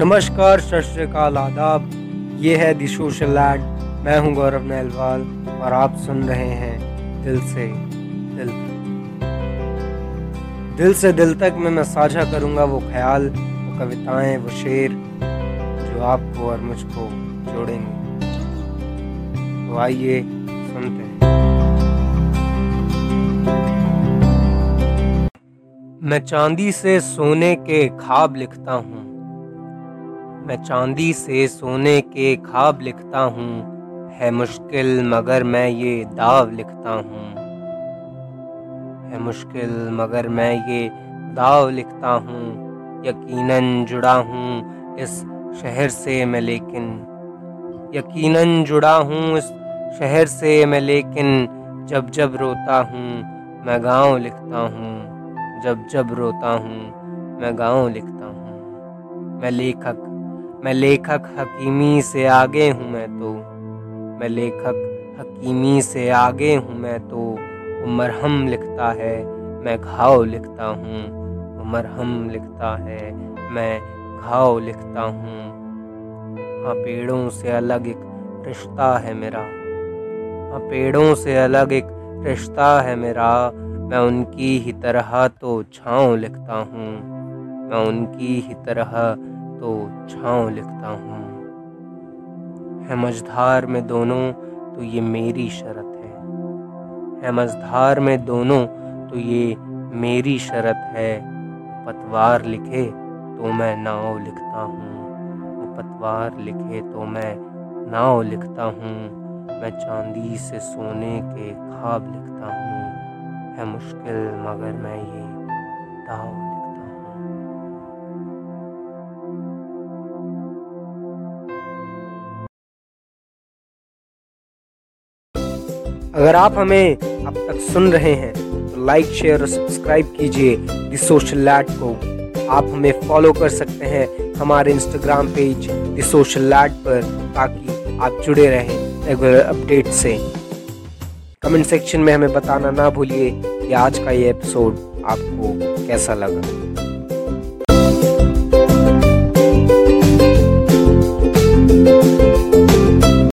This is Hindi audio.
नमस्कार, सत आदाब। ये है दी सोशल लैंड मैं हूँ गौरव नहलवाल और आप सुन रहे हैं दिल से दिल। दिल से दिल तक में मैं साझा करूँगा वो ख्याल, वो कविताएँ, वो शेर जो आपको और मुझको जोड़ेंगे। तो आइए सुनते हैं। मैं चांदी से सोने के खाब लिखता हूँ। मैं चांदी से सोने के खाब लिखता हूँ, है मुश्किल मगर मैं ये दाव लिखता हूँ। है मुश्किल मगर मैं ये दाव लिखता हूँ, यकीनन जुड़ा हूँ इस शहर से मैं लेकिन, यकीनन जुड़ा हूँ इस शहर से मैं लेकिन, जब जब रोता हूँ मैं गाँव लिखता हूँ, जब जब रोता हूँ मैं गाँव लिखता हूँ। मैं लेखक मैं लेखक हकीमी से आगे हूँ मैं तो। मैं लेखक हकीमी से आगे हूँ मैं तो। मरहम लिखता है, मैं घाव लिखता हूँ। मरहम लिखता है, मैं घाव लिखता हूँ। हाँ पेड़ों से अलग एक रिश्ता है मेरा। हाँ पेड़ों से अलग एक रिश्ता है मेरा। मैं उनकी ही तरह तो छाँव लिखता हूँ। मैं उनकी ही तरह तो छाँव लिखता हूँ। है मझधार में दोनों तो ये मेरी शरत है। है मझधार में दोनों तो ये मेरी शरत है। पतवार लिखे तो मैं नाव लिखता हूँ। पतवार लिखे तो मैं नाव लिखता हूँ। मैं चांदी से सोने के ख्वाब लिखता हूँ। है मुश्किल मगर मैं ये दाव अगर आप हमें अब तक सुन रहे हैं तो लाइक शेयर और सब्सक्राइब कीजिए दी सोशल लैट को। आप हमें फॉलो कर सकते हैं हमारे Instagram page the social latte पर, ताकि आप जुड़े रहें रेगुलर अपडेट से। कमेंट सेक्शन में हमें बताना ना भूलिए कि आज का ये एपिसोड आपको कैसा लगा।